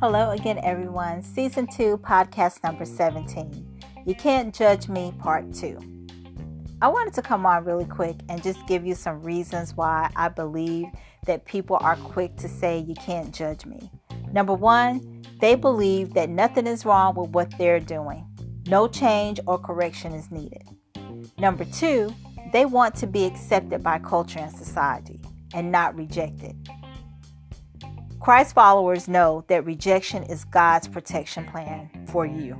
Hello again, everyone. Season 2, podcast number 17. You Can't Judge Me, Part 2. I wanted to come on really quick and just give you some reasons why I believe that people are quick to say you can't judge me. Number one, they believe that nothing is wrong with what they're doing, no change or correction is needed. Number two, they want to be accepted by culture and society and not rejected. Christ followers know that rejection is God's protection plan for you.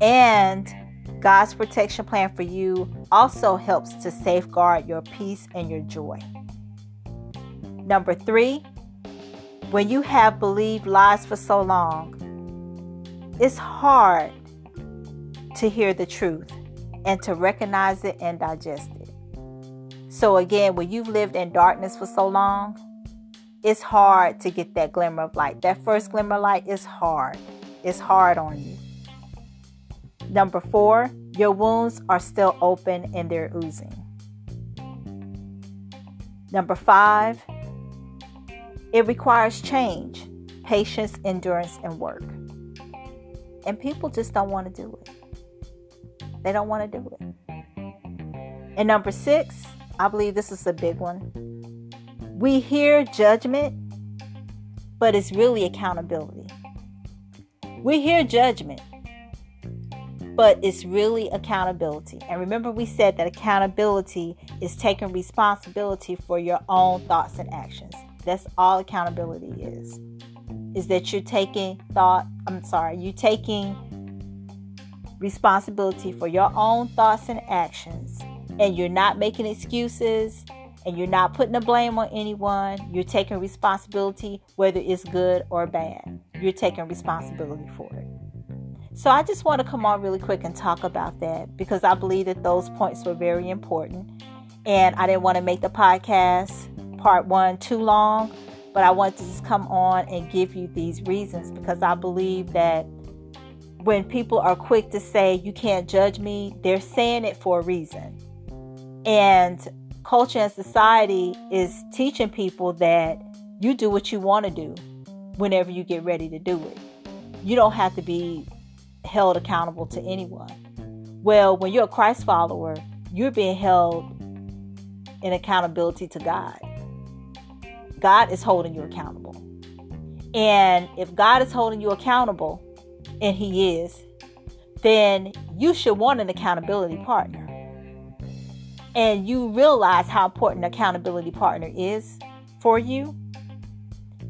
And God's protection plan for you also helps to safeguard your peace and your joy. Number three, when you have believed lies for so long, it's hard to hear the truth and to recognize it and digest it. So, again, when you've lived in darkness for so long, it's hard to get that glimmer of light. That first glimmer of light is hard. It's hard on you. Number four, your wounds are still open and they're oozing. Number five, it requires change, patience, endurance, and work. And people just don't want to do it. They don't want to do it. And number six, I believe this is a big one we hear judgment, but it's really accountability. We hear judgment, but it's really accountability. And remember, we said that accountability is taking responsibility for your own thoughts and actions. That's all accountability is. Is that you're taking thought, I'm sorry, you're taking responsibility for your own thoughts and actions, and you're not making excuses and you're not putting the blame on anyone. You're taking responsibility, whether it's good or bad. You're taking responsibility for it. So I just want to come on really quick and talk about that because I believe that those points were very important. And I didn't want to make the podcast part one too long, but I wanted to just come on and give you these reasons because I believe that when people are quick to say, you can't judge me, they're saying it for a reason. And culture and society is teaching people that you do what you want to do whenever you get ready to do it. You don't have to be held accountable to anyone. Well, when you're a Christ follower, you're being held in accountability to God. God is holding you accountable. And if God is holding you accountable, and He is, then you should want an accountability partner and you realize how important accountability partner is for you,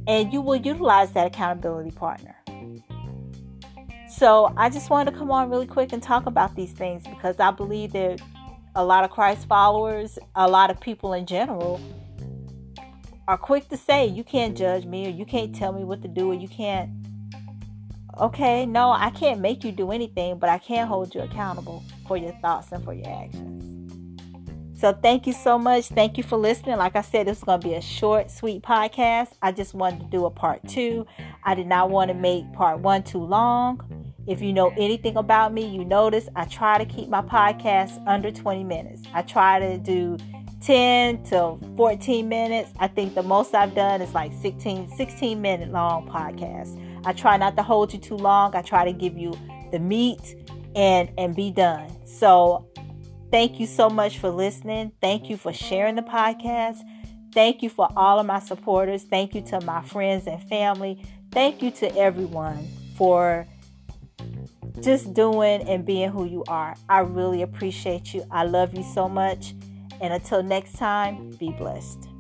and you will utilize that accountability partner. So, I just wanted to come on really quick and talk about these things because I believe that a lot of Christ followers, a lot of people in general, are quick to say, You can't judge me, or you can't tell me what to do, or you can't. Okay, no, I can't make you do anything, but I can hold you accountable for your thoughts and for your actions. So thank you so much. Thank you for listening. Like I said, this is going to be a short, sweet podcast. I just wanted to do a part two. I did not want to make part one too long. If you know anything about me, you notice I try to keep my podcast under 20 minutes. I try to do 10 to 14 minutes. I think the most I've done is like 16, 16 minute long podcast. I try not to hold you too long. I try to give you the meat and and be done. So Thank you so much for listening. Thank you for sharing the podcast. Thank you for all of my supporters. Thank you to my friends and family. Thank you to everyone for just doing and being who you are. I really appreciate you. I love you so much. And until next time, be blessed.